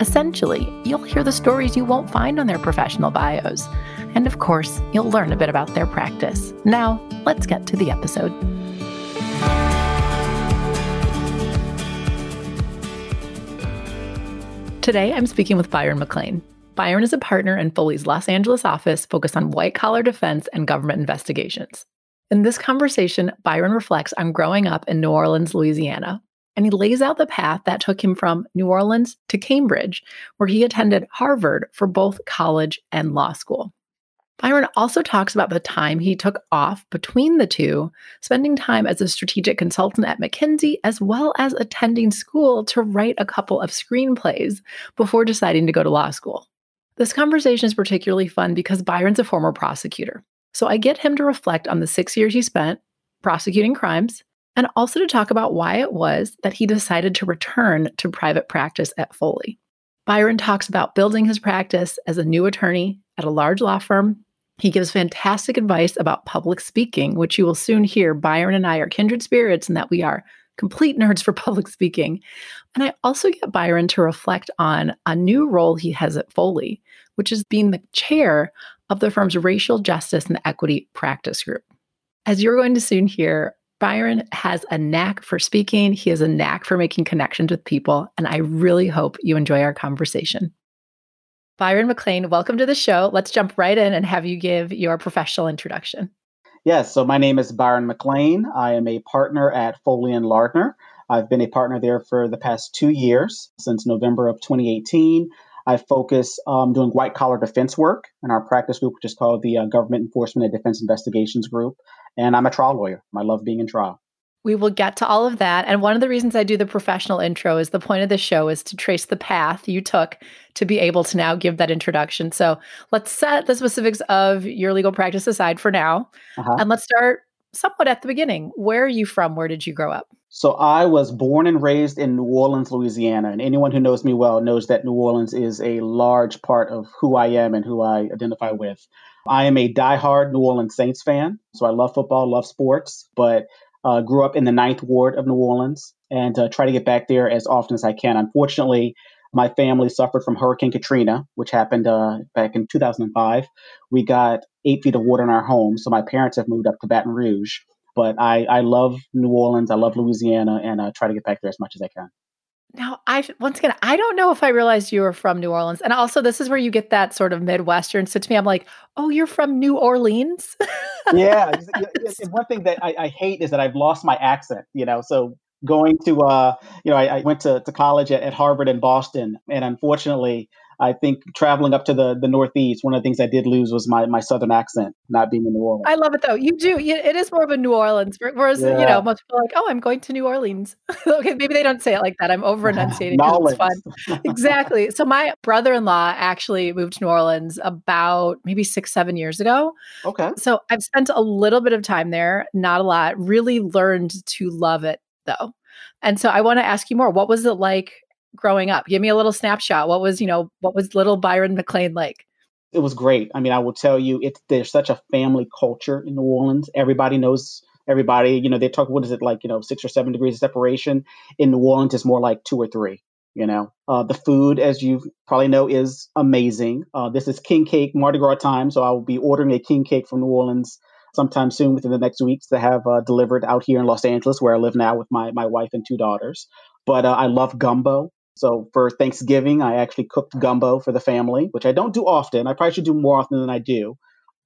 Essentially, you'll hear the stories you won't find on their professional bios. And of course, you'll learn a bit about their practice. Now, let's get to the episode. Today, I'm speaking with Byron McLain. Byron is a partner in Foley's Los Angeles office focused on white collar defense and government investigations. In this conversation, Byron reflects on growing up in New Orleans, Louisiana, and he lays out the path that took him from New Orleans to Cambridge, where he attended Harvard for both college and law school. Byron also talks about the time he took off between the two, spending time as a strategic consultant at McKinsey, as well as attending school to write a couple of screenplays before deciding to go to law school. This conversation is particularly fun because Byron's a former prosecutor. So I get him to reflect on the six years he spent prosecuting crimes, and also to talk about why it was that he decided to return to private practice at Foley. Byron talks about building his practice as a new attorney at a large law firm. He gives fantastic advice about public speaking, which you will soon hear. Byron and I are kindred spirits and that we are complete nerds for public speaking. And I also get Byron to reflect on a new role he has at Foley, which is being the chair of the firm's Racial Justice and Equity Practice Group. As you're going to soon hear, Byron has a knack for speaking. He has a knack for making connections with people. And I really hope you enjoy our conversation. Byron McLain, welcome to the show. Let's jump right in and have you give your professional introduction. Yes, so my name is Byron McLain. I am a partner at Foley and Lardner. I've been a partner there for the past two years, since November of 2018. I focus um, doing white collar defense work in our practice group, which is called the uh, Government Enforcement and Defense Investigations Group and I'm a trial lawyer. I love being in trial. We will get to all of that. And one of the reasons I do the professional intro is the point of the show is to trace the path you took to be able to now give that introduction. So let's set the specifics of your legal practice aside for now. Uh-huh. And let's start somewhat at the beginning. Where are you from? Where did you grow up? So I was born and raised in New Orleans, Louisiana. And anyone who knows me well knows that New Orleans is a large part of who I am and who I identify with. I am a diehard New Orleans Saints fan. So I love football, love sports, but uh, grew up in the ninth ward of New Orleans and uh, try to get back there as often as I can. Unfortunately, my family suffered from Hurricane Katrina, which happened uh, back in 2005. We got eight feet of water in our home, so my parents have moved up to Baton Rouge. But I, I love New Orleans, I love Louisiana, and I uh, try to get back there as much as I can. Now, I once again, I don't know if I realized you were from New Orleans, and also this is where you get that sort of Midwestern. So to me, I'm like, oh, you're from New Orleans. yeah, one thing that I, I, hate is that I've lost my accent. You know, so going to, uh, you know, I, I went to, to college at, at Harvard in Boston, and unfortunately, I think traveling up to the the Northeast, one of the things I did lose was my my Southern accent, not being in New Orleans. I love it though. You do. It is more of a New Orleans, whereas yeah. you know most people are like, "Oh, I'm going to New Orleans." okay, maybe they don't say it like that. I'm over enunciating. it's fun. exactly. So my brother-in-law actually moved to New Orleans about maybe six, seven years ago. Okay. So I've spent a little bit of time there, not a lot. Really learned to love it though. And so I want to ask you more. What was it like growing up? Give me a little snapshot. What was, you know, what was little Byron McLain like? It was great. I mean, I will tell you, it's there's such a family culture in New Orleans. Everybody knows everybody. You know, they talk. What is it like? You know, six or seven degrees of separation. In New Orleans, is more like two or three. You know, uh, the food, as you probably know, is amazing. Uh, this is king cake Mardi Gras time, so I will be ordering a king cake from New Orleans sometime soon within the next weeks to have uh, delivered out here in Los Angeles, where I live now with my my wife and two daughters. But uh, I love gumbo. So for Thanksgiving, I actually cooked gumbo for the family, which I don't do often. I probably should do more often than I do.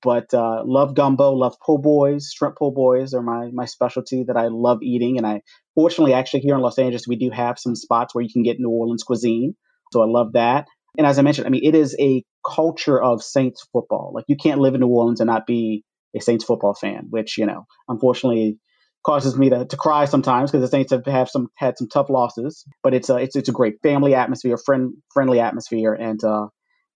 But uh, love gumbo, love po' boys, shrimp po' boys are my my specialty that I love eating. And I fortunately actually here in Los Angeles we do have some spots where you can get New Orleans cuisine, so I love that. And as I mentioned, I mean it is a culture of Saints football. Like you can't live in New Orleans and not be a Saints football fan, which you know unfortunately causes me to, to cry sometimes because the Saints have, have some had some tough losses. But it's a it's it's a great family atmosphere, friend friendly atmosphere, and uh,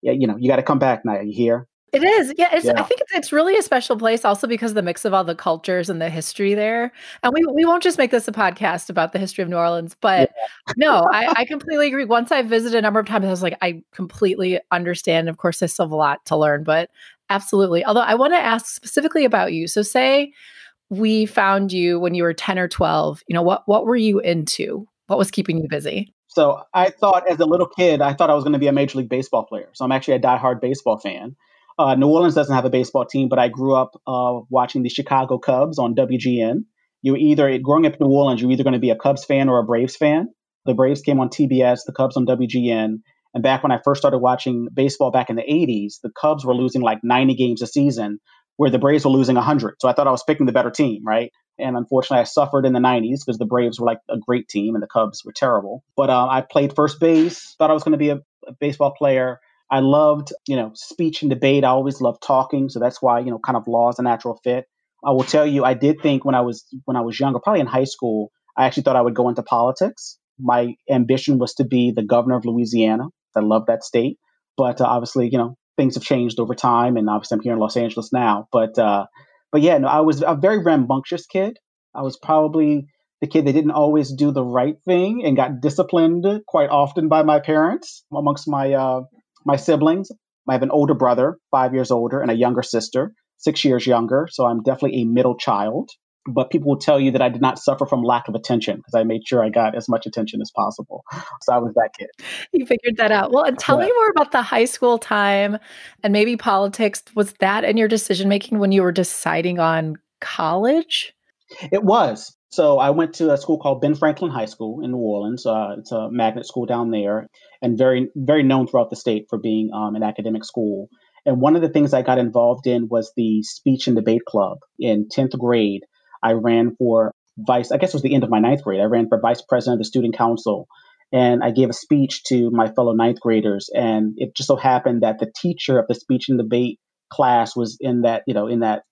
yeah, you know, you got to come back now. You hear? It is. Yeah, it's, yeah. I think it's, it's really a special place also because of the mix of all the cultures and the history there. And we, we won't just make this a podcast about the history of New Orleans, but yeah. no, I, I completely agree. Once I visited a number of times, I was like, I completely understand. Of course, I still have a lot to learn, but absolutely. Although I want to ask specifically about you. So say we found you when you were 10 or 12, you know, what, what were you into? What was keeping you busy? So I thought as a little kid, I thought I was going to be a Major League Baseball player. So I'm actually a diehard baseball fan. Uh, New Orleans doesn't have a baseball team, but I grew up uh, watching the Chicago Cubs on WGN. You either growing up in New Orleans, you're either going to be a Cubs fan or a Braves fan. The Braves came on TBS, the Cubs on WGN. And back when I first started watching baseball back in the 80s, the Cubs were losing like 90 games a season, where the Braves were losing 100. So I thought I was picking the better team, right? And unfortunately, I suffered in the 90s because the Braves were like a great team and the Cubs were terrible. But uh, I played first base, thought I was going to be a, a baseball player. I loved, you know, speech and debate. I always loved talking, so that's why, you know, kind of law is a natural fit. I will tell you, I did think when I was when I was younger, probably in high school, I actually thought I would go into politics. My ambition was to be the governor of Louisiana. I love that state, but uh, obviously, you know, things have changed over time, and obviously, I'm here in Los Angeles now. But uh, but yeah, no, I was a very rambunctious kid. I was probably the kid that didn't always do the right thing and got disciplined quite often by my parents amongst my uh, my siblings. I have an older brother, five years older, and a younger sister, six years younger. So I'm definitely a middle child. But people will tell you that I did not suffer from lack of attention because I made sure I got as much attention as possible. So I was that kid. You figured that out. Well, and tell yeah. me more about the high school time and maybe politics. Was that in your decision making when you were deciding on college? It was. So I went to a school called Ben Franklin High School in New Orleans. Uh, it's a magnet school down there, and very very known throughout the state for being um, an academic school. And one of the things I got involved in was the speech and debate club. In tenth grade, I ran for vice. I guess it was the end of my ninth grade. I ran for vice president of the student council, and I gave a speech to my fellow ninth graders. And it just so happened that the teacher of the speech and debate class was in that you know in that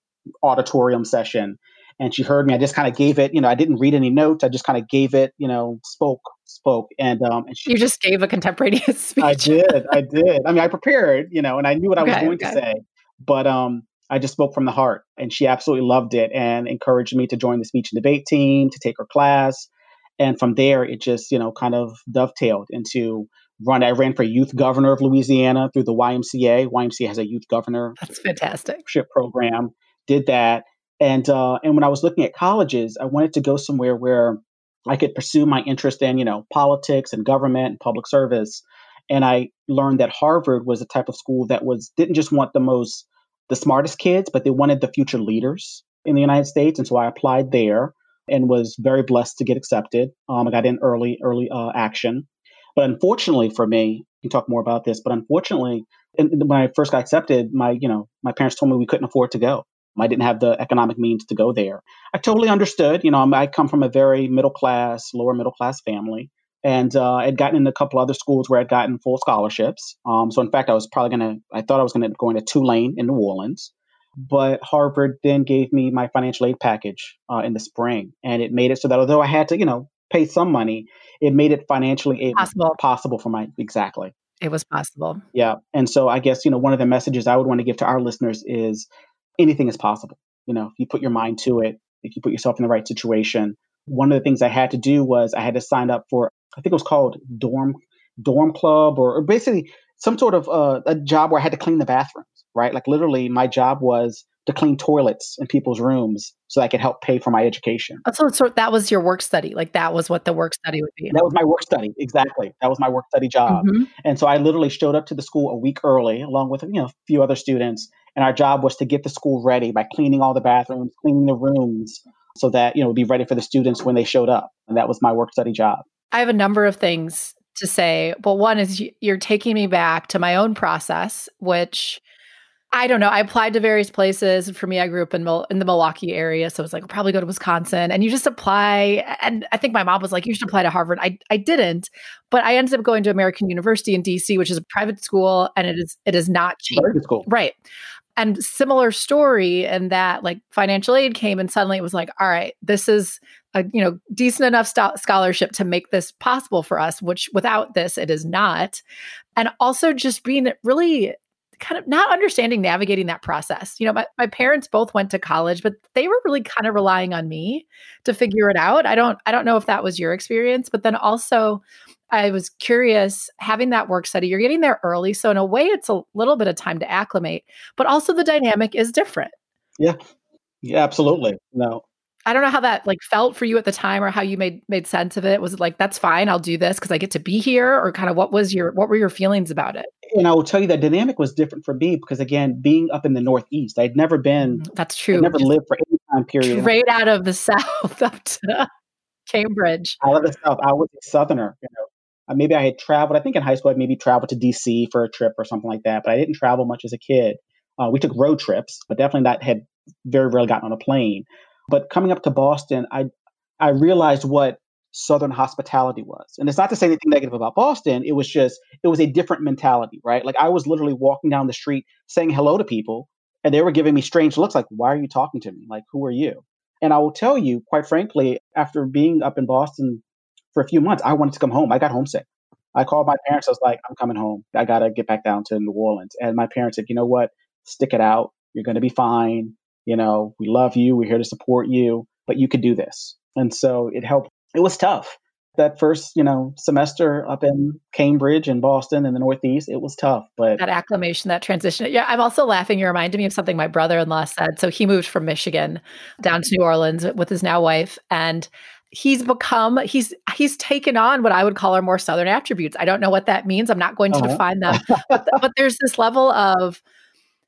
auditorium session and she heard me. I just kind of gave it, you know, I didn't read any notes. I just kind of gave it, you know, spoke, spoke, and um, and she, you just gave a contemporaneous speech. I did, I did. I mean, I prepared, you know, and I knew what okay, I was going okay. to say, but um, I just spoke from the heart, and she absolutely loved it and encouraged me to join the speech and debate team to take her class, and from there it just, you know, kind of dovetailed into run. I ran for youth governor of Louisiana through the YMCA. YMCA has a youth governor. That's fantastic. Program. Did that and uh, and when I was looking at colleges, I wanted to go somewhere where I could pursue my interest in you know politics and government and public service. And I learned that Harvard was a type of school that was didn't just want the most the smartest kids, but they wanted the future leaders in the United States. And so I applied there and was very blessed to get accepted. Um, I got in early early uh, action, but unfortunately for me, we can talk more about this. But unfortunately, when I first got accepted, my you know my parents told me we couldn't afford to go. I didn't have the economic means to go there. I totally understood. You know, I come from a very middle class, lower middle class family, and uh, I'd gotten in a couple other schools where I'd gotten full scholarships. Um, so, in fact, I was probably going to, I thought I was going to go into Tulane in New Orleans. But Harvard then gave me my financial aid package uh, in the spring, and it made it so that although I had to, you know, pay some money, it made it financially possible, possible for my exactly. It was possible. Yeah, and so I guess you know one of the messages I would want to give to our listeners is anything is possible. You know, if you put your mind to it, if you put yourself in the right situation. One of the things I had to do was I had to sign up for, I think it was called dorm dorm crew or, or basically some sort of uh, a job where I had to clean the bathrooms, right? Like literally, my job was to clean toilets in people's rooms so I could help pay for my education. Oh, so, so that was your work study. Like that was what the work study would be. That was my work study. Exactly. That was my work study job. Mm-hmm. And so I literally showed up to the school a week early along with, you know, a few other students. And our job was to get the school ready by cleaning all the bathrooms, cleaning the rooms so that, you know, be ready for the students when they showed up. And that was my work study job. I have a number of things to say. But one is you're taking me back to my own process, which I don't know. I applied to various places. For me, I grew up in in the Milwaukee area, so I was like, I'll probably go to Wisconsin. And you just apply. And I think my mom was like, you should apply to Harvard. I I didn't, but I ended up going to American University in DC, which is a private school, and it is it is not cheap. Private school, right? And similar story in that like financial aid came, and suddenly it was like, all right, this is a you know decent enough st- scholarship to make this possible for us which without this it is not. And also just being really kind of not understanding navigating that process. You know my, my parents both went to college but they were really kind of relying on me to figure it out. I don't i don't know if that was your experience but then also i was curious having that work study you're getting there early so in a way it's a little bit of time to acclimate but also the dynamic is different. Yeah. Yeah absolutely. No I don't know how that like felt for you at the time or how you made made sense of it. Was it like that's fine, I'll do this because I get to be here or kind of what was your what were your feelings about it? And I will tell you that dynamic was different for me because again, being up in the Northeast, I'd never been mm, That's true. I'd never Just lived for any time period. Straight out of the South up to Cambridge. Out of the South. I was a Southerner, you know. Uh, maybe I had traveled, I think in high school, I maybe traveled to DC for a trip or something like that, but I didn't travel much as a kid. Uh, we took road trips, but definitely not had very rarely gotten on a plane. But coming up to Boston, I I realized what Southern hospitality was. And it's not to say anything negative about Boston. It was just, it was a different mentality, right? Like I was literally walking down the street saying hello to people and they were giving me strange looks like, why are you talking to me? Like, who are you? And I will tell you, quite frankly, after being up in Boston for a few months, I wanted to come home. I got homesick. I called my parents. I was like, I'm coming home. I got to get back down to New Orleans. And my parents said, you know what? Stick it out. You're going to be fine. You know, we love you. We're here to support you, but you could do this. And so it helped. It was tough. That first, you know, semester up in Cambridge and Boston in the Northeast, it was tough. But that acclimation, that transition. Yeah, I'm also laughing. You reminded me of something my brother-in-law said. So he moved from Michigan down to New Orleans with his now wife, and he's become he's he's taken on what I would call our more southern attributes. I don't know what that means. I'm not going to uh-huh. define them, but, but there's this level of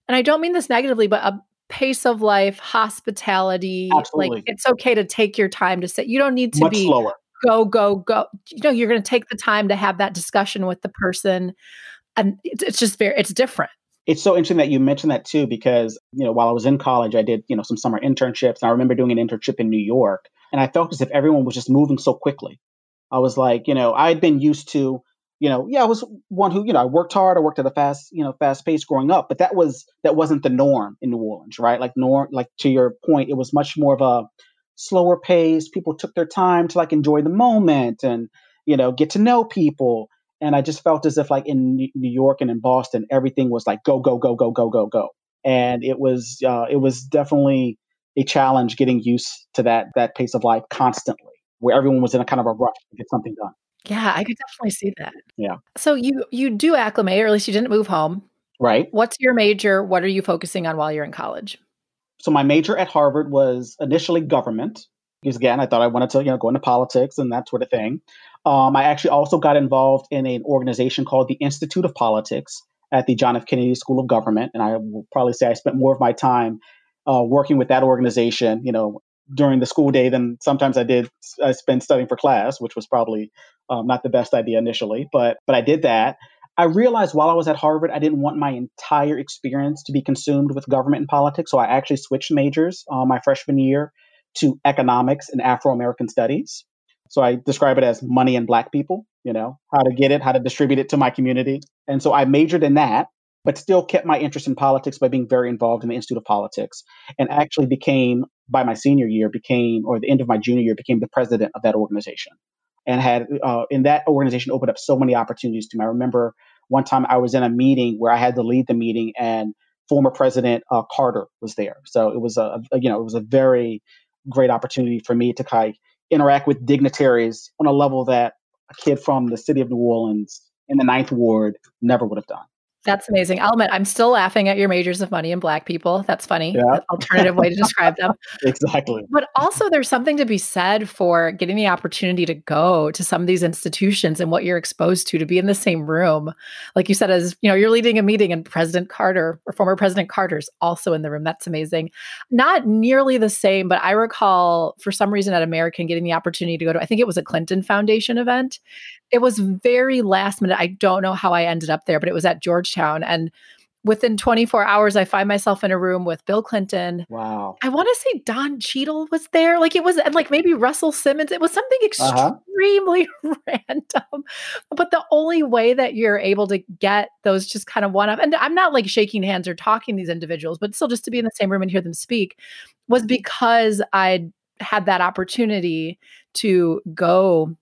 and I don't mean this negatively, but a pace of life, hospitality. Absolutely. Like it's okay to take your time to sit. You don't need to Much be slower. go, go, go. You know, you're going to take the time to have that discussion with the person. And it's, it's just very, it's different. It's so interesting that you mentioned that too, because, you know, while I was in college, I did, you know, some summer internships. And I remember doing an internship in New York. And I felt as if everyone was just moving so quickly. I was like, you know, I'd been used to you know, yeah, I was one who, you know, I worked hard. I worked at a fast, you know, fast pace growing up, but that was that wasn't the norm in New Orleans, right? Like norm, like to your point, it was much more of a slower pace. People took their time to like enjoy the moment and you know get to know people. And I just felt as if like in New York and in Boston, everything was like go go go go go go go, and it was uh, it was definitely a challenge getting used to that that pace of life constantly, where everyone was in a kind of a rush to get something done. Yeah, I could definitely see that. Yeah. So you you do acclimate, or at least you didn't move home. Right. What's your major? What are you focusing on while you're in college? So my major at Harvard was initially government. Because again, I thought I wanted to, you know, go into politics and that sort of thing. Um, I actually also got involved in an organization called the Institute of Politics at the John F. Kennedy School of Government, and I will probably say I spent more of my time uh, working with that organization, you know, during the school day than sometimes I did. I spent studying for class, which was probably um, not the best idea initially, but but I did that. I realized while I was at Harvard, I didn't want my entire experience to be consumed with government and politics. So I actually switched majors uh, my freshman year to economics and Afro American studies. So I describe it as money and black people, you know, how to get it, how to distribute it to my community. And so I majored in that, but still kept my interest in politics by being very involved in the Institute of Politics and actually became, by my senior year, became, or the end of my junior year, became the president of that organization and had uh, in that organization opened up so many opportunities to me. I remember one time I was in a meeting where I had to lead the meeting, and former President uh, Carter was there. So it was a, you know it was a very great opportunity for me to kind of interact with dignitaries on a level that a kid from the city of New Orleans in the Ninth Ward never would have done. That's amazing. I'll admit, I'm still laughing at your majors of money and black people. That's funny. Yeah. Alternative way to describe them. exactly. But also, there's something to be said for getting the opportunity to go to some of these institutions and what you're exposed to, to be in the same room. Like you said, as you know, you're leading a meeting and President Carter or former President Carter's also in the room. That's amazing. Not nearly the same, but I recall for some reason at American getting the opportunity to go to, I think it was a Clinton Foundation event it was very last minute. I don't know how I ended up there, but it was at Georgetown. And within 24 hours, I find myself in a room with Bill Clinton. Wow. I want to say Don Cheadle was there. Like it was, and like maybe Russell Simmons. It was something uh-huh. extremely uh-huh. random. But the only way that you're able to get those just kind of one up, and I'm not like shaking hands or talking these individuals, but still just to be in the same room and hear them speak was because I'd had that opportunity to go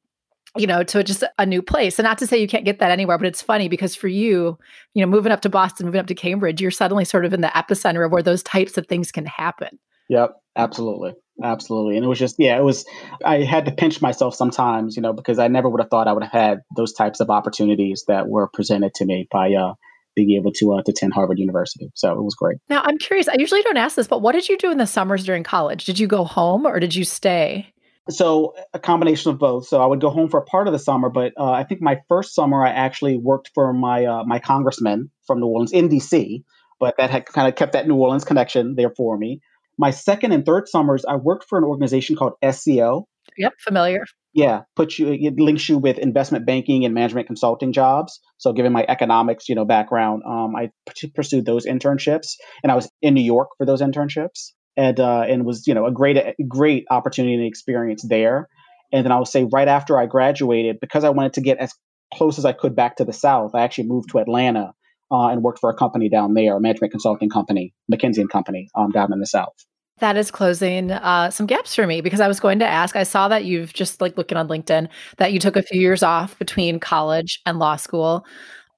you know, to just a new place. And not to say you can't get that anywhere, but it's funny because for you, you know, moving up to Boston, moving up to Cambridge, you're suddenly sort of in the epicenter of where those types of things can happen. Yep, absolutely. Absolutely. And it was just, yeah, it was, I had to pinch myself sometimes, you know, because I never would have thought I would have had those types of opportunities that were presented to me by, uh, being able to, uh, to attend Harvard University. So it was great. Now, I'm curious, I usually don't ask this, but what did you do in the summers during college? Did you go home or did you stay? So a combination of both. So I would go home for a part of the summer, but uh, I think my first summer I actually worked for my uh, my congressman from New Orleans in D.C. But that had kind of kept that New Orleans connection there for me. My second and third summers, I worked for an organization called SEO. Yep, familiar. Yeah, puts you it links you with investment banking and management consulting jobs. So, given my economics, you know, background, um, I pursued those internships, and I was in New York for those internships and uh, and was you know a great great opportunity and experience there. And then I would say right after I graduated, because I wanted to get as close as I could back to the South, I actually moved to Atlanta uh, and worked for a company down there, a management consulting company, McKinsey and Company, um, down in the South. That is closing uh, some gaps for me because I was going to ask. I saw that you've just like looking on LinkedIn that you took a few years off between college and law school.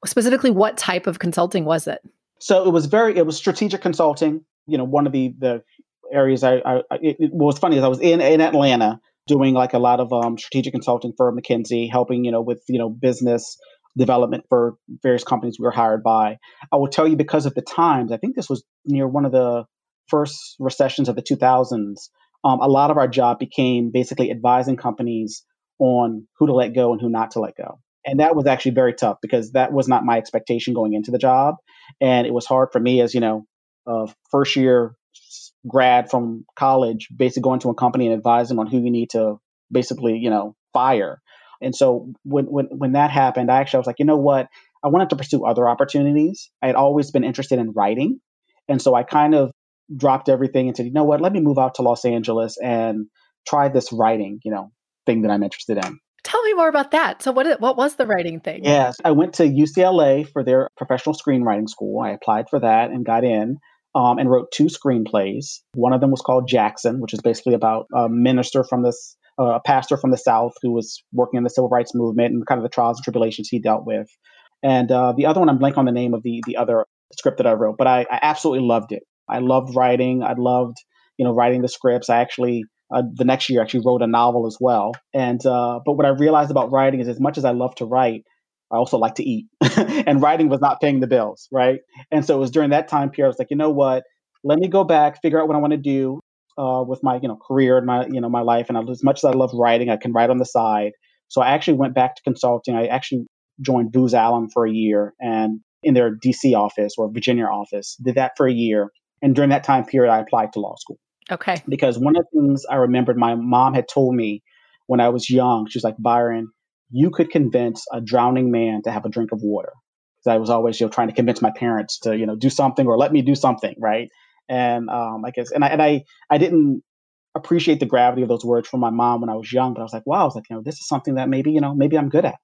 Specifically, what type of consulting was it? So it was very it was strategic consulting. You know, one of the the areas I, I it, it, what was funny is I was in in Atlanta doing like a lot of um, strategic consulting for McKinsey, helping you know with you know business development for various companies we were hired by. I will tell you because of the times, I think this was near one of the first recessions of the 2000s. Um, a lot of our job became basically advising companies on who to let go and who not to let go. And that was actually very tough because that was not my expectation going into the job. And it was hard for me as, you know, a first year grad from college, basically going to a company and advising on who you need to basically, you know, fire. And so when when when that happened, I actually was like, you know what? I wanted to pursue other opportunities. I had always been interested in writing. And so I kind of dropped everything and said, you know what, let me move out to Los Angeles and try this writing, you know, thing that I'm interested in. Tell me more about that. So what what was the writing thing? Yes, I went to UCLA for their professional screenwriting school. I applied for that and got in. Um, and wrote two screenplays. One of them was called Jackson, which is basically about a minister from this, uh, a pastor from the South who was working in the civil rights movement and kind of the trials and tribulations he dealt with. And uh, the other one, I'm blank on the name of the the other script that I wrote, but I, I absolutely loved it. I loved writing. I loved, you know, writing the scripts. I actually uh, the next year actually wrote a novel as well. And uh, but what I realized about writing is as much as I love to write, I also like to eat, and writing was not paying the bills, right? And so it was during that time period I was like, you know what? Let me go back, figure out what I want to do uh, with my you know career and my you know my life. And as much as I love writing, I can write on the side. So I actually went back to consulting. I actually joined Booz Allen for a year and in their DC office or Virginia office. Did that for a year. And during that time period, I applied to law school. Okay. Because one of the things I remembered my mom had told me when I was young, she was like, Byron, you could convince a drowning man to have a drink of water. Because I was always, you know, trying to convince my parents to, you know, do something or let me do something, right? And um, I guess, and I, and I, I didn't appreciate the gravity of those words from my mom when I was young, but I was like, wow, I was like, you know, this is something that maybe, you know, maybe I'm good at.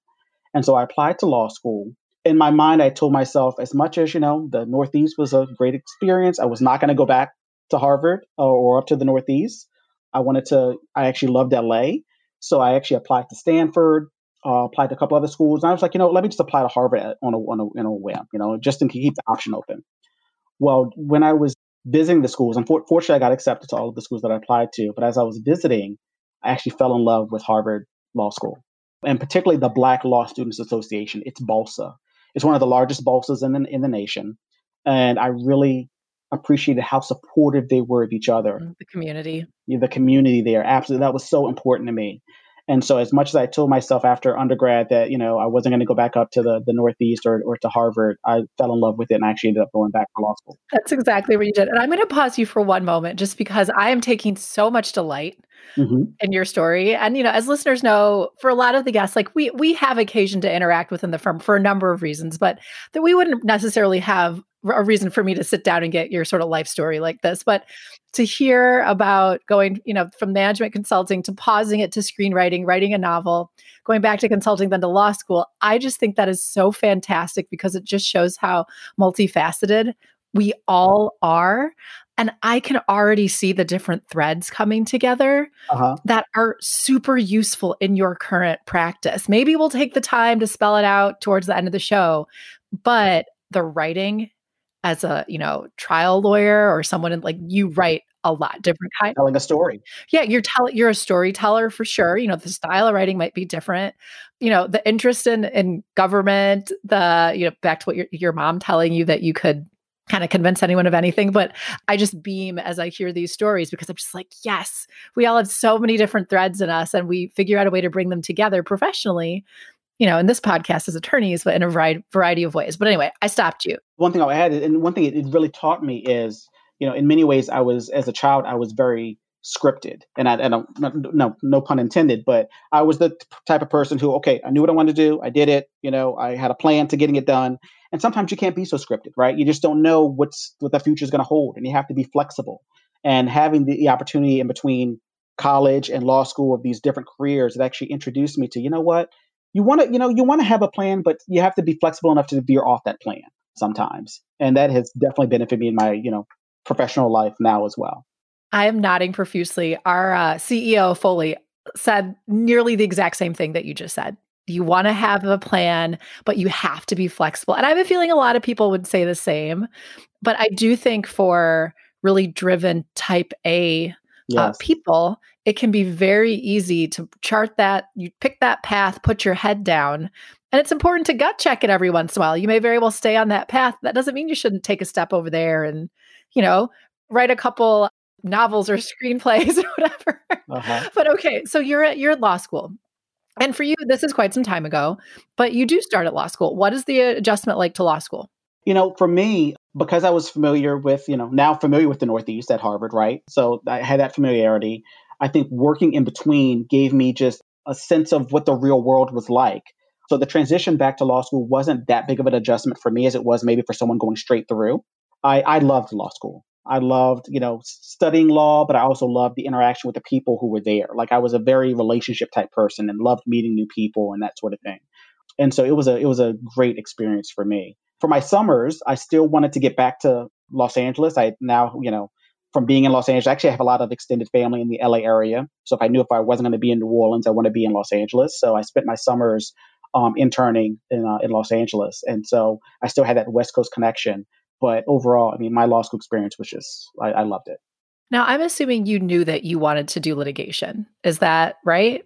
And so I applied to law school in my mind, I told myself, as much as you know, the Northeast was a great experience, I was not going to go back to Harvard or, or up to the Northeast. I wanted to. I actually loved LA, so I actually applied to Stanford, uh, applied to a couple other schools, and I was like, you know, let me just apply to Harvard on a on a, on a whim, you know, just to keep the option open. Well, when I was visiting the schools, unfortunately, I got accepted to all of the schools that I applied to. But as I was visiting, I actually fell in love with Harvard Law School, and particularly the Black Law Students Association. It's BALSA. It's one of the largest BALSAs in the, in the nation. And I really appreciated how supportive they were of each other. Mm, the community. Yeah, the community there. Absolutely. That was so important to me. And so, as much as I told myself after undergrad that you know I wasn't going to go back up to the, the Northeast or, or to Harvard, I fell in love with it and I actually ended up going back to law school. That's exactly what you did. And I'm going to pause you for one moment, just because I am taking so much delight mm-hmm. in your story. And you know, as listeners know, for a lot of the guests, like we we have occasion to interact within the firm for a number of reasons, but that we wouldn't necessarily have a reason for me to sit down and get your sort of life story like this. But to hear about going, you know, from management consulting to pausing it to screenwriting, writing a novel, going back to consulting, then to law school, I just think that is so fantastic because it just shows how multifaceted We all are. And I can already see the different threads coming together uh-huh. that are super useful in your current practice. Maybe we'll take the time to spell it out towards the end of the show, but the writing as a, you know, trial lawyer or someone in, like you mm-hmm. write a lot different kind telling a story. Yeah you're telling you're a storyteller for sure you know the style of writing might be different. You know the interest in in government the you know back to what your, your mom telling you that you could kind of convince anyone of anything but i just beam as i hear these stories because i'm just like yes we all have so many different threads in us and we figure out a way to bring them together professionally you know in this podcast as attorneys but in a variety, variety of ways. But anyway i stopped you. One thing i'll add and one thing it really taught me is you know, in many ways, I was as a child, I was very scripted, and I, and I no, no pun intended, but I was the type of person who, okay, I knew what I wanted to do, I did it, you know, I had a plan to getting it done, and sometimes you can't be so scripted, right? You just don't know what's what the future is going to hold, and you have to be flexible. And having the, the opportunity in between college and law school of these different careers, it actually introduced me to, you know what, you want to, you know, you want to have a plan, but you have to be flexible enough to veer off that plan sometimes, and that has definitely benefited me in my, you know, professional life now as well. I am nodding profusely. Our uh, CEO, Foley, said nearly the exact same thing that you just said. You want to have a plan, but you have to be flexible. And I have a feeling a lot of people would say the same. But I do think for really driven type A yes. uh, people, it can be very easy to chart that. You pick that path, put your head down. And it's important to gut check it every once in a while. You may very well stay on that path. That doesn't mean you shouldn't take a step over there and you know, write a couple novels or screenplays or whatever. Uh-huh. But okay, so you're at you're at law school. And for you, this is quite some time ago, but you do start at law school. What is the adjustment like to law school? You know, for me, because I was familiar with, you know, now familiar with the Northeast at Harvard, right? So I had that familiarity. I think working in between gave me just a sense of what the real world was like. So the transition back to law school wasn't that big of an adjustment for me as it was maybe for someone going straight through. I, I loved law school. I loved, you know, studying law, but I also loved the interaction with the people who were there. Like I was a very relationship type person and loved meeting new people and that sort of thing. And so it was a it was a great experience for me. For my summers, I still wanted to get back to Los Angeles. I now, you know, from being in Los Angeles, actually I have a lot of extended family in the LA area. So if I knew if I wasn't going to be in New Orleans, I want to be in Los Angeles. So I spent my summers um, interning in uh, in Los Angeles, and so I still had that West Coast connection. But overall, I mean, my law school experience was just, I, I loved it. Now, I'm assuming you knew that you wanted to do litigation. Is that right?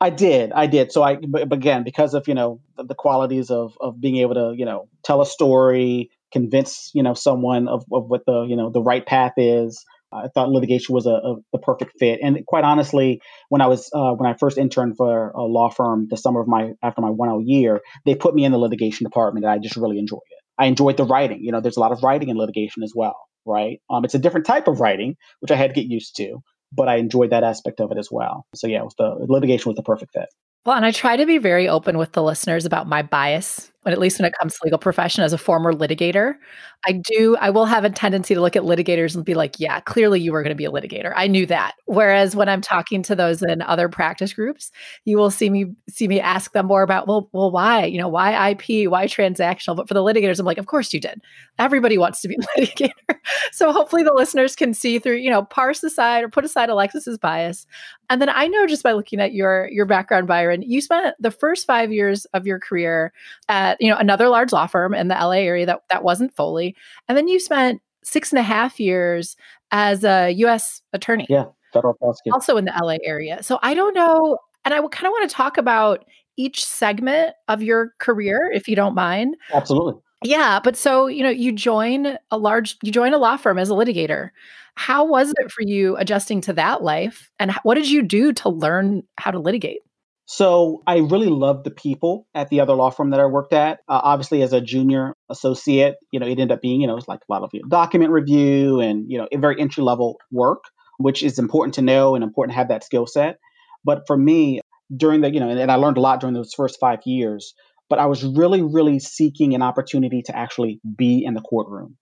I did, I did. So I, but again, because of you know the, the, qualities of of being able to you know tell a story, convince you know someone of, of what the you know the right path is. I thought litigation was a, a the perfect fit. And quite honestly, when I was uh, when I first interned for a law firm the summer of my after my one year, they put me in the litigation department, and I just really enjoyed it. I enjoyed the writing. You know, there's a lot of writing in litigation as well, right? Um, it's a different type of writing, which I had to get used to, but I enjoyed that aspect of it as well. So yeah, the litigation was the perfect fit. Well, and I try to be very open with the listeners about my bias, but at least when it comes to legal profession as a former litigator. I do, I will have a tendency to look at litigators and be like, yeah, clearly you were going to be a litigator. I knew that. Whereas when I'm talking to those in other practice groups, you will see me see me ask them more about, well, well, why? You know, why IP? Why transactional? But for the litigators, I'm like, of course you did. Everybody wants to be a litigator. so hopefully the listeners can see through, you know, parse aside or put aside Alexis's bias. And then I know just by looking at your your background, Byron, you spent the first five years of your career at, you know, another large law firm in the LA area that, that wasn't Foley and then you spent six and a half years as a U.S. attorney. Yeah, federal prosecutor. Also in the LA area. So I don't know. And I kind of want to talk about each segment of your career, if you don't mind. Absolutely. Yeah, but so you know, you join a large, you join a law firm as a litigator. How was it for you adjusting to that life, and what did you do to learn how to litigate? So I really loved the people at the other law firm that I worked at. Uh, obviously, as a junior associate, you know, it ended up being, you know, it's like a lot of you know, document review and, you know, very entry level work, which is important to know and important to have that skill set. But for me, during the, you know, and, and I learned a lot during those first five years, but I was really, really seeking an opportunity to actually be in the courtroom.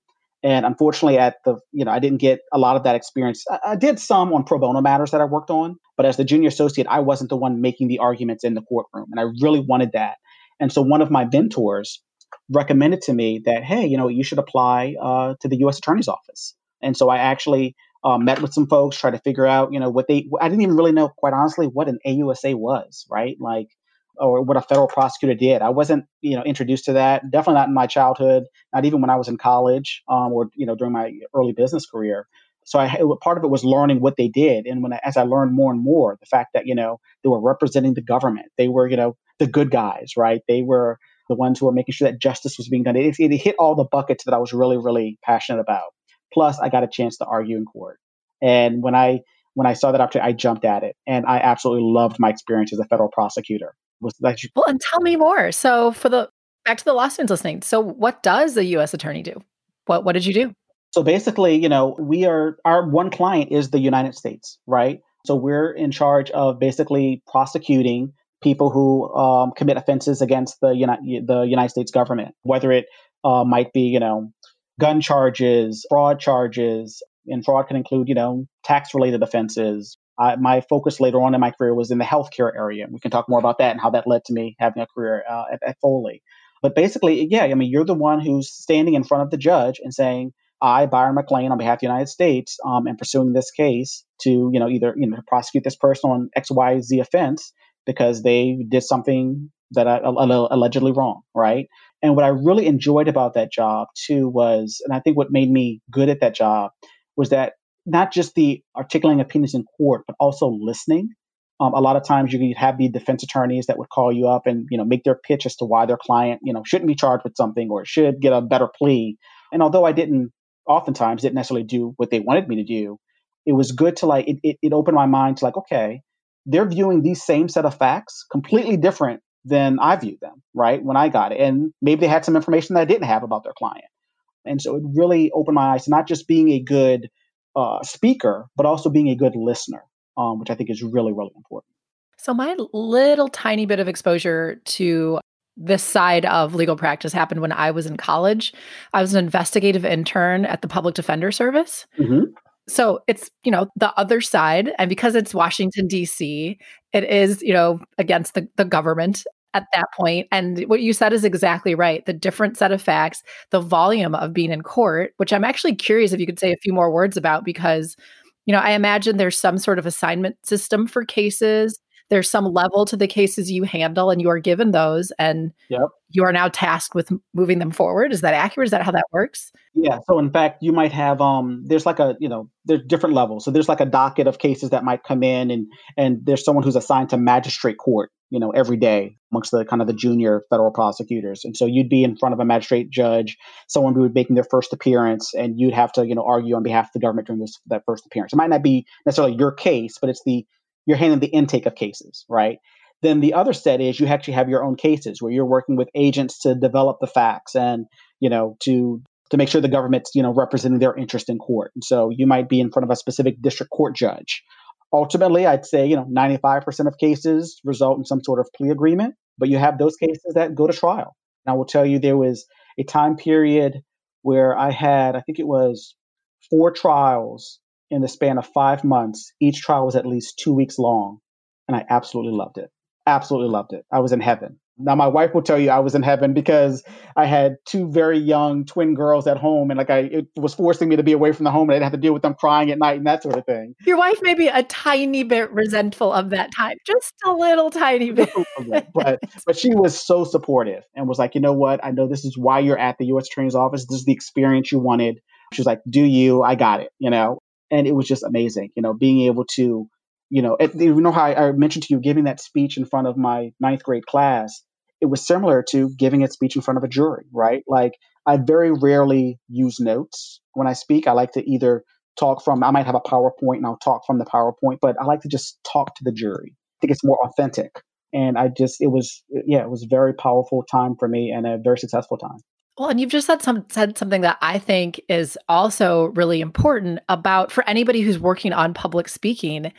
And unfortunately, at the you know, I didn't get a lot of that experience. I, I, did some on pro bono matters that I worked on, but as the junior associate, I wasn't the one making the arguments in the courtroom, and I really wanted that. And so one of my mentors recommended to me that, hey, you know, you should apply uh, to the U.S. Attorney's Office. And so I actually uh, met with some folks, tried to figure out, you know, what they, I didn't even really know, quite honestly, what an AUSA was, right? Like, or what a federal prosecutor did. I wasn't, you know, introduced to that. Definitely not in my childhood, not even when I was in college um, or, you know, during my early business career. So I, part of it was learning what they did, and when I, as I learned more and more, the fact that you know they were representing the government, they were you know the good guys, right? They were the ones who were making sure that justice was being done. It, it hit all the buckets that I was really really passionate about. Plus, I got a chance to argue in court, and when I when I saw that opportunity, I jumped at it, and I absolutely loved my experience as a federal prosecutor. Was that well, and tell me more. So for the back to the law students listening, so what does the U.S. attorney do? What what did you do? So basically, you know, we are our one client is the United States, right? So we're in charge of basically prosecuting people who um, commit offenses against the United the United States government, whether it uh, might be, you know, gun charges, fraud charges, and fraud can include, you know, tax related offenses. My focus later on in my career was in the healthcare area. We can talk more about that and how that led to me having a career uh, at, at Foley. But basically, yeah, I mean, you're the one who's standing in front of the judge and saying, I, Byron McLain, on behalf of the United States, um, am pursuing this case to, you know, either you know prosecute this person on X, Y, Z offense because they did something that allegedly wrong, right? And what I really enjoyed about that job too was, and I think what made me good at that job was that not just the articulating opinions in court, but also listening. Um, a lot of times you could have the defense attorneys that would call you up and you know make their pitch as to why their client you know shouldn't be charged with something or should get a better plea. And although I didn't oftentimes didn't necessarily do what they wanted me to do, it was good to like, it, it, it opened my mind to like, okay, they're viewing these same set of facts completely different than I viewed them, right? When I got it. And maybe they had some information that I didn't have about their client. And so it really opened my eyes to not just being a good uh, speaker, but also being a good listener, um, which I think is really, really important. So, my little tiny bit of exposure to this side of legal practice happened when I was in college. I was an investigative intern at the Public Defender Service. Mm-hmm. So it's, you know, the other side. And because it's Washington, D.C., it is, you know, against the, the government at that point. And what you said is exactly right. The different set of facts, the volume of being in court, which I'm actually curious if you could say a few more words about because, you know, I imagine there's some sort of assignment system for cases. There's some level to the cases you handle and you are given those and yep. you are now tasked with moving them forward. Is that accurate? Is that how that works? Yeah. So in fact you might have um there's like a you know there's different levels. So there's like a docket of cases that might come in and and there's someone who's assigned to magistrate court you know every day amongst the kind of the junior federal prosecutors and so you'd be in front of a magistrate judge someone who would be making their first appearance and you'd have to you know argue on behalf of the government during this that first appearance it might not be necessarily your case but it's the you're handling the intake of cases, right? Then the other set is you actually have your own cases where you're working with agents to develop the facts and you know to to make sure the government's you know representing their interest in court. And so you might be in front of a specific district court judge. Ultimately, I'd say you know 95% of cases result in some sort of plea agreement, but you have those cases that go to trial. And I will tell you there was a time period where I had I think it was four trials in the span of five months. Each trial was at least two weeks long, and I absolutely loved it. Absolutely loved it. I was in heaven. Now, my wife will tell you I was in heaven because I had two very young twin girls at home, and like I, it was forcing me to be away from the home, and I didn't have to deal with them crying at night and that sort of thing. Your wife may be a tiny bit resentful of that time, just a little tiny bit, but but she was so supportive and was like, you know what? I know this is why you're at the U.S. Attorney's Office. This is the experience you wanted. She was like, "Do you? I got it." You know, and it was just amazing. You know, being able to, you know, you know how I, mentioned to you giving that speech in front of my ninth grade class. It was similar to giving a speech in front of a jury, right? Like I very rarely use notes when I speak. I like to either talk from. I might have a PowerPoint and I'll talk from the PowerPoint, but I like to just talk to the jury. I think it's more authentic. And I just, it was, yeah, it was a very powerful time for me and a very successful time. Well, and you've just said some said something that I think is also really important about for anybody who's working on public speaking.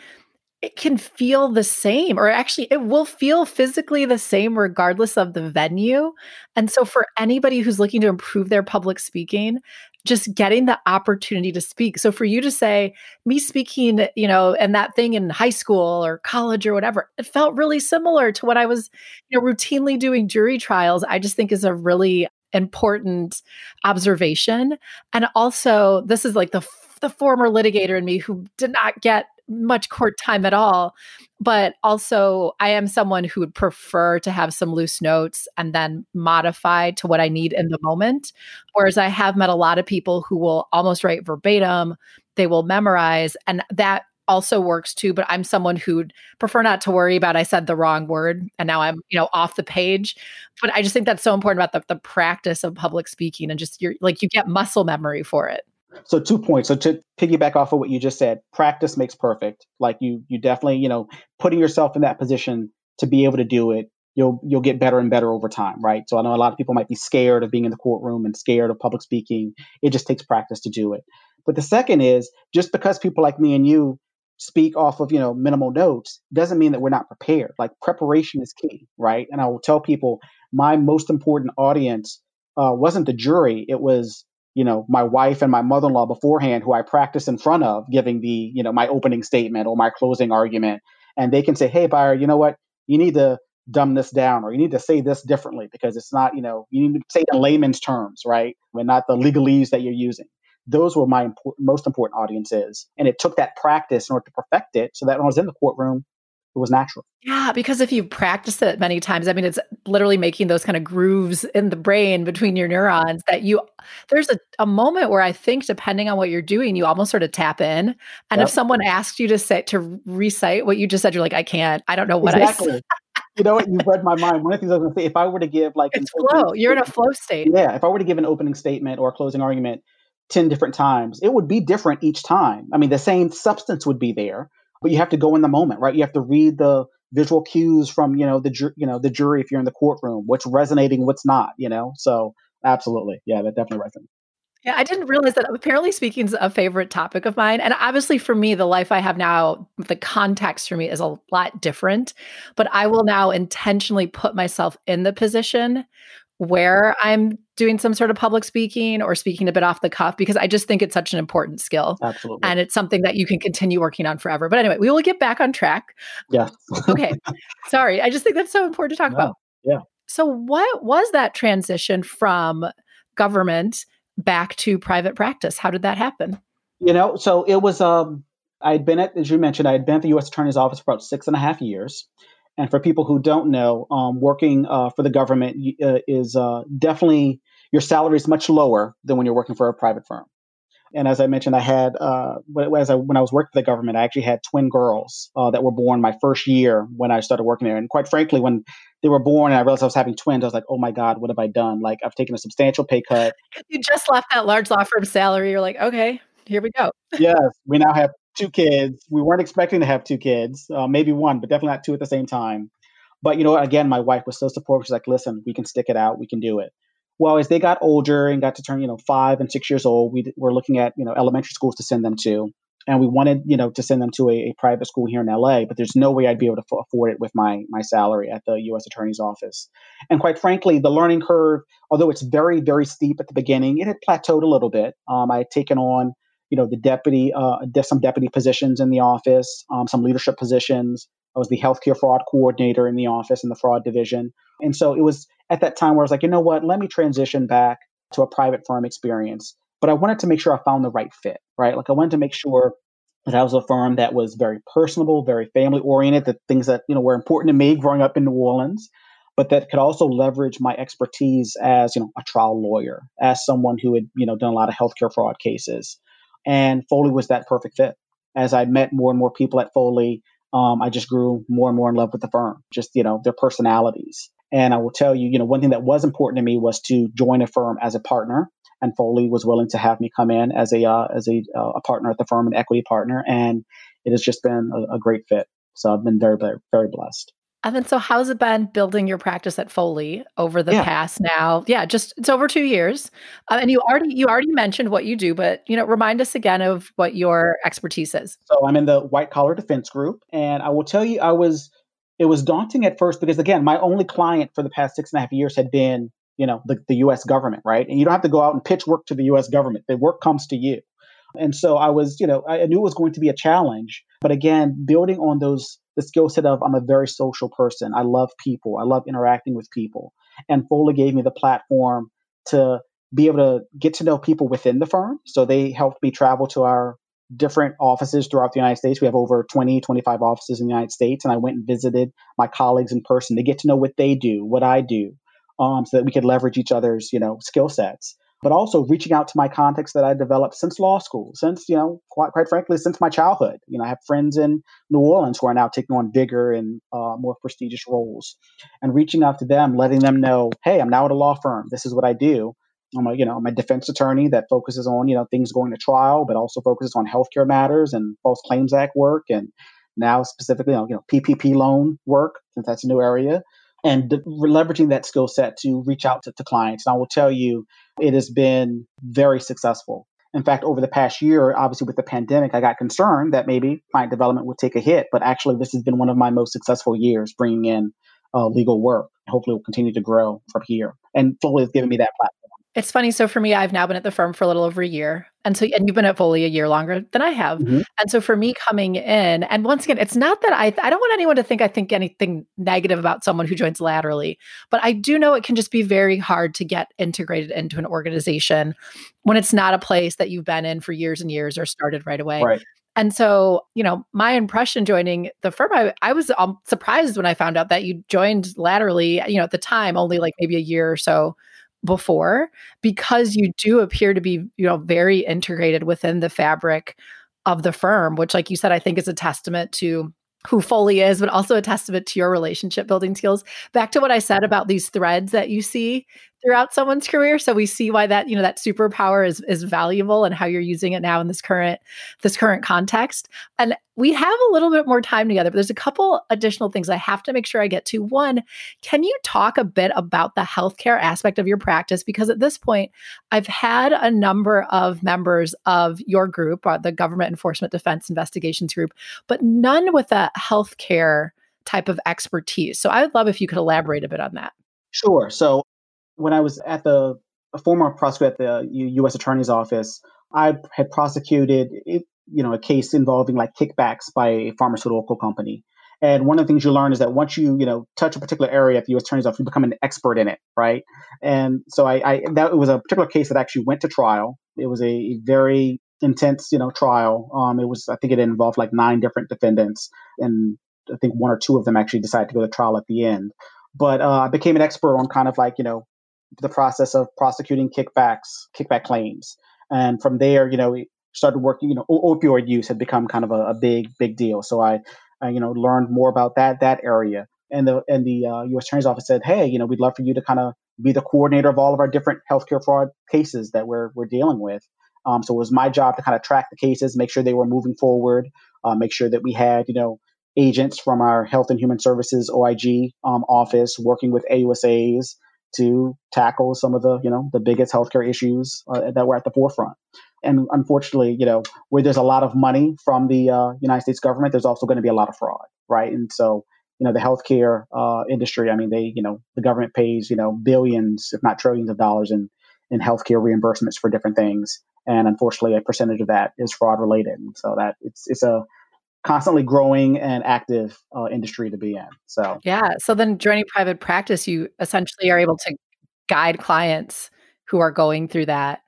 It can feel the same, or actually, it will feel physically the same regardless of the venue. And so, for anybody who's looking to improve their public speaking, just getting the opportunity to speak. So for you to say, me speaking, you know, and that thing in high school or college or whatever, it felt really similar to what I was, you know, routinely doing jury trials. I just think is a really important observation. And also, this is like the the former litigator in me who did not get much court time at all. But also, I am someone who would prefer to have some loose notes and then modify to what I need in the moment. Whereas I have met a lot of people who will almost write verbatim, they will memorize, and that also works too but i'm someone who'd prefer not to worry about i said the wrong word and now i'm you know off the page but i just think that's so important about the, the practice of public speaking and just you're like you get muscle memory for it so two points. So to piggyback off of what you just said, practice makes perfect. Like you, you definitely, you know, putting yourself in that position to be able to do it, you'll you'll get better and better over time, right? So I know a lot of people might be scared of being in the courtroom and scared of public speaking. It just takes practice to do it. But the second is just because people like me and you speak off of you know minimal notes doesn't mean that we're not prepared. Like preparation is key, right? And I will tell people my most important audience uh, wasn't the jury; it was you know, my wife and my mother-in-law beforehand, who I practice in front of, giving the, you know, my opening statement or my closing argument, and they can say, "Hey, Byron, you know what? You need to dumb this down, or you need to say this differently because it's not, you know, you need to say in layman's terms, right, and not the legalese that you're using." Those were my most important audiences, and it took that practice in order to perfect it, so that when I was in the courtroom, it was natural. Yeah, because if you practice it many times, I mean, it's literally making those kind of grooves in the brain between your neurons that you, there's a, a moment where I think, depending on what you're doing, you almost sort of tap in. And yep. if someone asks you to say, to recite what you just said, you're like, I can't, I don't know what exactly. I said. you know what? You read my mind. One of the things I was going to say, if I were to give like it's flow, you're in a flow state. Yeah. If I were to give an opening statement or a closing argument 10 different times, it would be different each time. I mean, the same substance would be there, but you have to go in the moment, right? You have to read the visual cues from you know the ju- you know the jury if you're in the courtroom, what's resonating, what's not, you know. So absolutely, yeah, that definitely resonates. Yeah, I didn't realize that apparently speaking is a favorite topic of mine. And obviously, for me, the life I have now, the context for me is a lot different. But I will now intentionally put myself in the position where I'm doing some sort of public speaking or speaking a bit off the cuff because I just think it's such an important skill. Absolutely. And it's something that you can continue working on forever. But anyway, we will get back on track. Yeah. okay. Sorry. I just think that's so important to talk about. Yeah. So, what was that transition from government back to private practice? How did that happen? You know, so it was, um, I'd been at, as you mentioned, I had been at the U.S. Attorney's Office for about six and a half years. And for people who don't know, um, working uh, for the government uh, is uh, definitely your salary is much lower than when you're working for a private firm. And as I mentioned, I had uh, as I, when I was working for the government, I actually had twin girls uh, that were born my first year when I started working there. And quite frankly, when they were born and I realized I was having twins, I was like, "Oh my God, what have I done? Like, I've taken a substantial pay cut." You just left that large law firm salary. You're like, "Okay, here we go." yes, we now have two kids. We weren't expecting to have two kids, uh, maybe one, but definitely not two at the same time. But you know, again, my wife was so supportive. She's like, "Listen, we can stick it out. We can do it." Well, as they got older and got to turn, you know, five and six years old, we were looking at you know elementary schools to send them to, and we wanted you know to send them to a, a private school here in LA. But there's no way I'd be able to f- afford it with my my salary at the U.S. Attorney's Office. And quite frankly, the learning curve, although it's very very steep at the beginning, it had plateaued a little bit. Um, I had taken on you know the deputy uh, some deputy positions in the office um, some leadership positions i was the healthcare fraud coordinator in the office in the fraud division and so it was at that time where i was like you know what let me transition back to a private firm experience but i wanted to make sure i found the right fit right like i wanted to make sure that I was a firm that was very personable, very family oriented, the things that you know were important to me growing up in New Orleans, but that could also leverage my expertise as you know a trial lawyer, as someone who had you know done a lot of healthcare fraud cases, and Foley was that perfect fit. As I met more and more people at Foley, um, I just grew more and more in love with the firm, just, you know, their personalities. And I will tell you, you know, one thing that was important to me was to join a firm as a partner. And Foley was willing to have me come in as a uh, as a, uh, a partner at the firm, an equity partner, and it has just been a, a great fit. So I've been very, very, very blessed. And then, so how's it been building your practice at Foley over the yeah. past now? Yeah, just it's over two years, uh, and you already you already mentioned what you do, but you know, remind us again of what your expertise is. So I'm in the white collar defense group, and I will tell you, I was it was daunting at first because again, my only client for the past six and a half years had been you know the, the U.S. government, right? And you don't have to go out and pitch work to the U.S. government; the work comes to you. And so I was, you know, I knew it was going to be a challenge, but again, building on those the skill set of I'm a very social person. I love people. I love interacting with people. And Foley gave me the platform to be able to get to know people within the firm. So they helped me travel to our different offices throughout the United States. We have over 20, 25 offices in the United States. And I went and visited my colleagues in person to get to know what they do, what I do, um, so that we could leverage each other's, you know, skill sets. But also reaching out to my contacts that I developed since law school, since, you know, quite, quite frankly, since my childhood. You know, I have friends in New Orleans who are now taking on bigger and uh, more prestigious roles. And reaching out to them, letting them know, hey, I'm now at a law firm. This is what I do I'm a you know I'm a defense attorney that focuses on you know things going to trial, but also focuses on healthcare matters and False Claims Act work, and now specifically you know, PPP loan work since that's a new area, and de- leveraging that skill set to reach out to, to clients. And I will tell you, it has been very successful. In fact, over the past year, obviously with the pandemic, I got concerned that maybe client development would take a hit. But actually, this has been one of my most successful years bringing in uh, legal work. Hopefully, will continue to grow from here. And Foley has given me that platform. It's funny. So for me, I've now been at the firm for a little over a year. And so, and you've been at Foley a year longer than I have. Mm-hmm. And so for me coming in, and once again, it's not that I, I don't want anyone to think I think anything negative about someone who joins laterally, but I do know it can just be very hard to get integrated into an organization when it's not a place that you've been in for years and years or started right away. Right. And so, you know, my impression joining the firm, I, I was um, surprised when I found out that you joined laterally, you know, at the time, only like maybe a year or so before because you do appear to be you know very integrated within the fabric of the firm which like you said i think is a testament to who Foley is, but also a testament to your relationship building skills. Back to what I said about these threads that you see throughout someone's career. So we see why that, you know, that superpower is is valuable and how you're using it now in this current this current context. And we have a little bit more time together, but there's a couple additional things I have to make sure I get to. One, can you talk a bit about the healthcare aspect of your practice? Because at this point, I've had a number of members of your group, uh, the Government Enforcement Defense Investigations Group, but none with a healthcare type of expertise. So I would love if you could elaborate a bit on that. Sure. So when I was at the former prosecutor at the U.S. Attorney's Office, I had prosecuted, you know, a case involving like kickbacks by a pharmaceutical company. And one of the things you learn is that once you, you know, touch a particular area at the U.S. Attorney's Office, you become an expert in it, right? And so I, I that it was a particular case that actually went to trial. It was a very intense, you know, trial. Um, it was, I think, it involved like nine different defendants, and I think one or two of them actually decided to go to trial at the end. But uh, I became an expert on kind of like, you know, the process of prosecuting kickbacks, kickback claims. And from there, you know, we started working, you know, opioid use had become kind of a, a big, big deal. So I, I, you know, learned more about that, that area. And the, and the uh, U.S. Attorney's Office said, hey, you know, we'd love for you to kind of be the coordinator of all of our different healthcare fraud cases that we're, we're dealing with. Um, so it was my job to kind of track the cases, make sure they were moving forward, uh, make sure that we had, you know, agents from our Health and Human Services OIG um, office working with AUSAs, to tackle some of the you know the biggest healthcare issues uh, that were at the forefront. And unfortunately, you know, where there's a lot of money from the uh, United States government, there's also going to be a lot of fraud, right? And so, you know, the healthcare uh, industry, I mean, they, you know, the government pays, you know, billions, if not trillions of dollars in in healthcare reimbursements for different things, and unfortunately, a percentage of that is fraud related. And so that it's it's a constantly growing and active uh, industry to be in. So yeah. So then joining private practice, you essentially are able to guide clients who are going through that.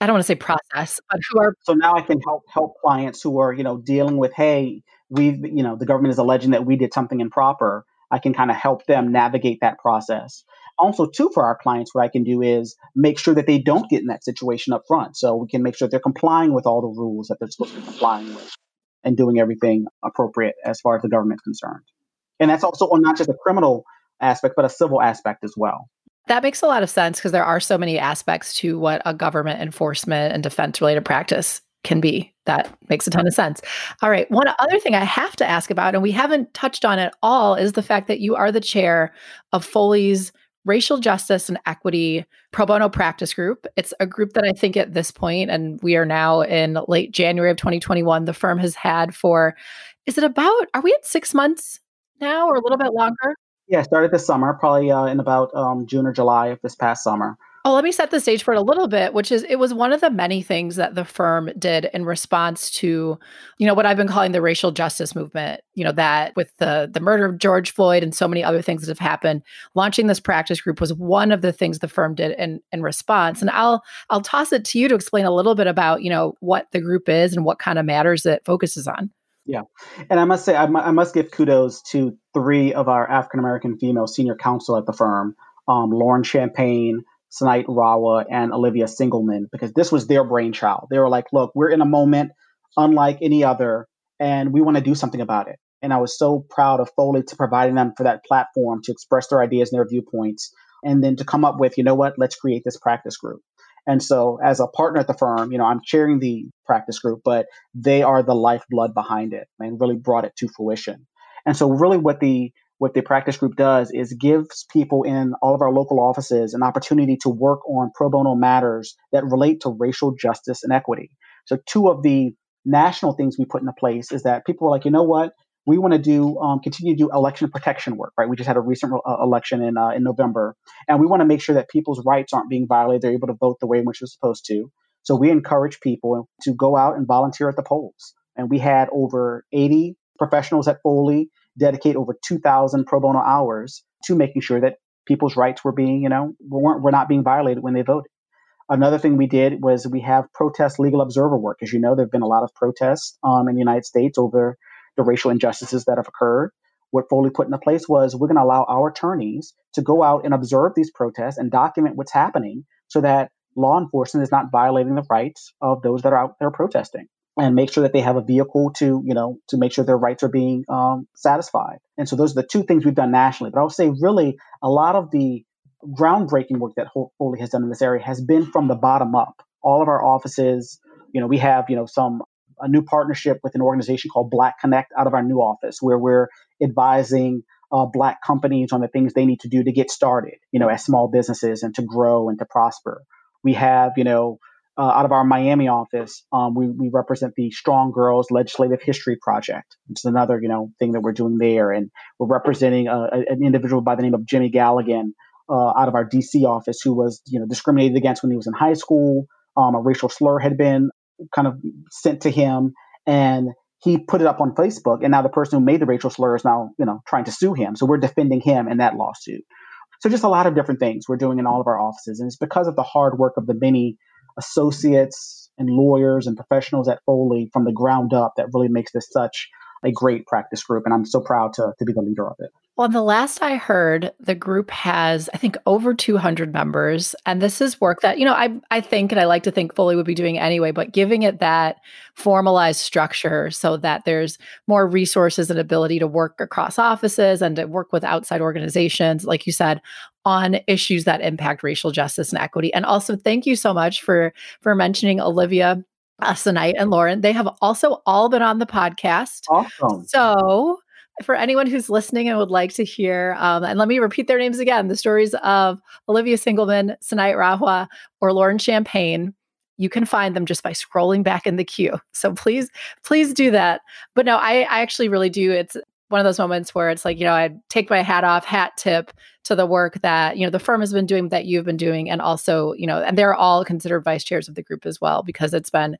I don't want to say process, but who are. So now I can help help clients who are you know dealing with hey we've you know the government is alleging that we did something improper. I can kind of help them navigate that process. Also, too, for our clients, what I can do is make sure that they don't get in that situation up front. So we can make sure they're complying with all the rules that they're supposed to be complying with and doing everything appropriate as far as the government's concerned. And that's also on not just a criminal aspect, but a civil aspect as well. That makes a lot of sense because there are so many aspects to what a government enforcement and defense related practice can be. That makes a ton of sense. All right. One other thing I have to ask about, and we haven't touched on at all, is the fact that you are the chair of Foley's Racial Justice and Equity Pro Bono Practice Group. It's a group that I think at this point, and we are now in late January of 2021, the firm has had for, is it about, are we at six months now or a little bit longer? Yeah, started this summer, probably uh, in about um, June or July of this past summer. Oh, let me set the stage for it a little bit, which is it was one of the many things that the firm did in response to, you know, what I've been calling the racial justice movement, you know, that with the the murder of George Floyd and so many other things that have happened, launching this practice group was one of the things the firm did in in response. And I'll I'll toss it to you to explain a little bit about, you know, what the group is and what kind of matters it focuses on. Yeah. And I must say, I, I must give kudos to three of our African American female senior counsel at the firm um, Lauren Champagne, Sanait Rawa and Olivia Singleman because this was their brainchild. They were like, look, we're in a moment unlike any other, and we want to do something about it. And I was so proud of Foley to providing them for that platform to express their ideas and their viewpoints, and then to come up with, you know what, let's create this practice group. And so, as a partner at the firm, you know, I'm chairing the practice group, but they are the lifeblood behind it and really brought it to fruition. And so, really, what the what the practice group does is gives people in all of our local offices an opportunity to work on pro bono matters that relate to racial justice and equity. So, two of the national things we put into place is that people are like, you know what? We want to do um, continue to do election protection work, right? We just had a recent uh, election in uh, in November, and we want to make sure that people's rights aren't being violated. They're able to vote the way in which they're supposed to. So we encourage people to go out and volunteer at the polls. And we had over 80 professionals at Foley dedicate over 2,000 pro bono hours to making sure that people's rights were being, you know, weren't were not being violated when they voted. Another thing we did was we have protest legal observer work. As you know, there have been a lot of protests um, in the United States over the racial injustices that have occurred. What Foley put into place was we're going to allow our attorneys to go out and observe these protests and document what's happening so that law enforcement is not violating the rights of those that are out there protesting and make sure that they have a vehicle to you know to make sure their rights are being um, satisfied. And so those are the two things we've done nationally. But i would say really a lot of the groundbreaking work that Foley has done in this area has been from the bottom up. All of our offices you know we have you know some a new partnership with an organization called black connect out of our new office where we're advising uh, black companies on the things they need to do to get started you know as small businesses and to grow and to prosper. We have you know uh, out of our Miami office, um, we, we represent the Strong Girls Legislative History Project, which is another you know thing that we're doing there, and we're representing a, a, an individual by the name of Jimmy Galligan uh, out of our DC office who was you know discriminated against when he was in high school. Um, a racial slur had been kind of sent to him, and he put it up on Facebook, and now the person who made the racial slur is now you know trying to sue him. So we're defending him in that lawsuit. So just a lot of different things we're doing in all of our offices, and it's because of the hard work of the many associates and lawyers and professionals at Foley from the ground up that really makes this such a great practice group. And I'm so proud to, to be the leader of it. Well, the last I heard, the group has, I think, over 200 members. And this is work that, you know, I, I think, and I like to think Foley would be doing anyway, but giving it that formalized structure so that there's more resources and ability to work across offices and to work with outside organizations, like you said, on issues that impact racial justice and equity. And also, thank you so much for for mentioning Olivia uh, Asanite and Lauren. They have also all been on the podcast. Awesome. So for anyone who's listening and would like to hear, um, and let me repeat their names again the stories of Olivia Singleman, Sanait Rahwa, or Lauren Champagne. You can find them just by scrolling back in the queue. So please, please do that. But no, I, I actually really do. It's one of those moments where it's like, you know, I take my hat off, hat tip to the work that, you know, the firm has been doing, that you've been doing. And also, you know, and they're all considered vice chairs of the group as well, because it's been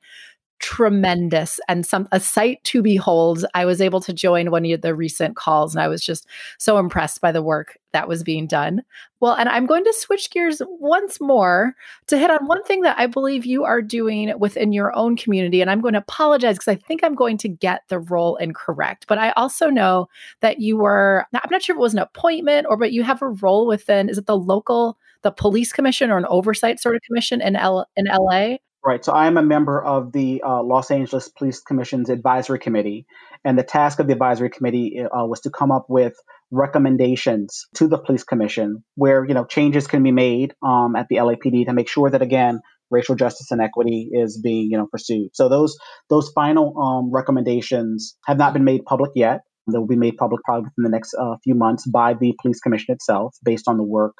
tremendous and some a sight to behold. I was able to join one of the recent calls and I was just so impressed by the work that was being done. Well, and I'm going to switch gears once more to hit on one thing that I believe you are doing within your own community and I'm going to apologize because I think I'm going to get the role incorrect. But I also know that you were I'm not sure if it was an appointment or but you have a role within is it the local the police commission or an oversight sort of commission in L in LA? Right. So I am a member of the uh, Los Angeles Police Commission's advisory committee, and the task of the advisory committee uh, was to come up with recommendations to the police commission where you know changes can be made um, at the LAPD to make sure that again racial justice and equity is being you know pursued. So those those final um, recommendations have not been made public yet. They will be made public probably within the next uh, few months by the police commission itself, based on the work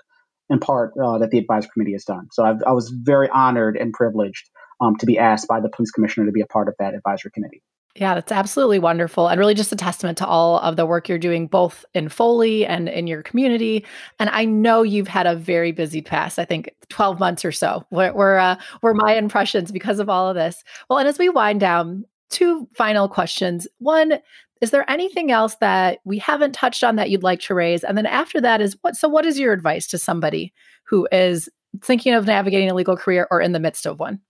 in part uh, that the advisory committee has done. So I've, i was very honored and privileged um, to be asked by the police commissioner to be a part of that advisory committee. Yeah, that's absolutely wonderful. And really just a testament to all of the work you're doing, both in Foley and in your community. And I know you've had a very busy past, I think 12 months or so, were, were, uh, were my impressions because of all of this. Well, and as we wind down, two final questions. One, is there anything else that we haven't touched on that you'd like to raise? And then after that is what so what is your advice to somebody who is thinking of navigating a legal career or in the midst of one?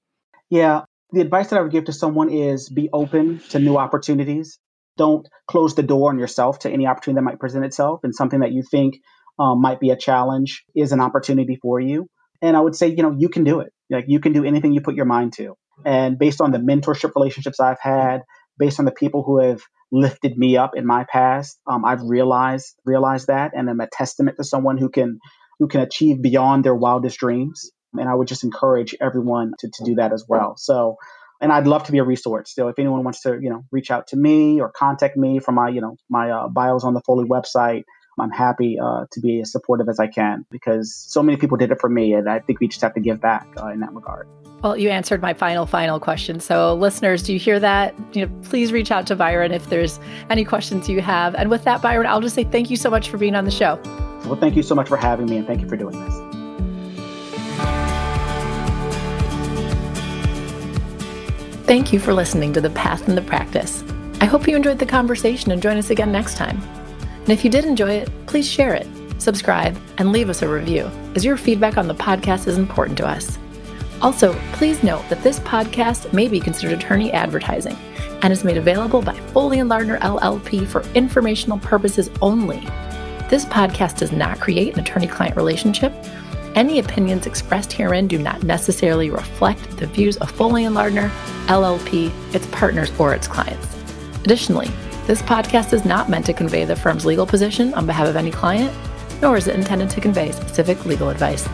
Yeah, the advice that I would give to someone is be open to new opportunities. Don't close the door on yourself to any opportunity that might present itself and something that you think um, might be a challenge is an opportunity for you. And I would say, you know, you can do it. Like you can do anything you put your mind to. And based on the mentorship relationships I've had, based on the people who have lifted me up in my past, um, I've realized realized that, and I'm a testament to someone who can who can achieve beyond their wildest dreams. And I would just encourage everyone to, to do that as well. So, and I'd love to be a resource. So if anyone wants to, you know, reach out to me or contact me from my, you know, my uh, bios on the Foley website, I'm happy uh, to be as supportive as I can because so many people did it for me, and I think we just have to give back uh, in that regard. Well, you answered my final, final question. So, listeners, do you hear that? You know, please reach out to Byron if there's any questions you have. And with that, Byron, I'll just say thank you so much for being on the show. Well, thank you so much for having me, and thank you for doing this. Thank you for listening to The Path and the Practice. I hope you enjoyed the conversation and join us again next time. And if you did enjoy it, please share it, subscribe, and leave us a review, as your feedback on the podcast is important to us. Also, please note that this podcast may be considered attorney advertising and is made available by Foley and Lardner LLP for informational purposes only. This podcast does not create an attorney client relationship. Any opinions expressed herein do not necessarily reflect the views of Foley and Lardner, LLP, its partners, or its clients. Additionally, this podcast is not meant to convey the firm's legal position on behalf of any client, nor is it intended to convey specific legal advice.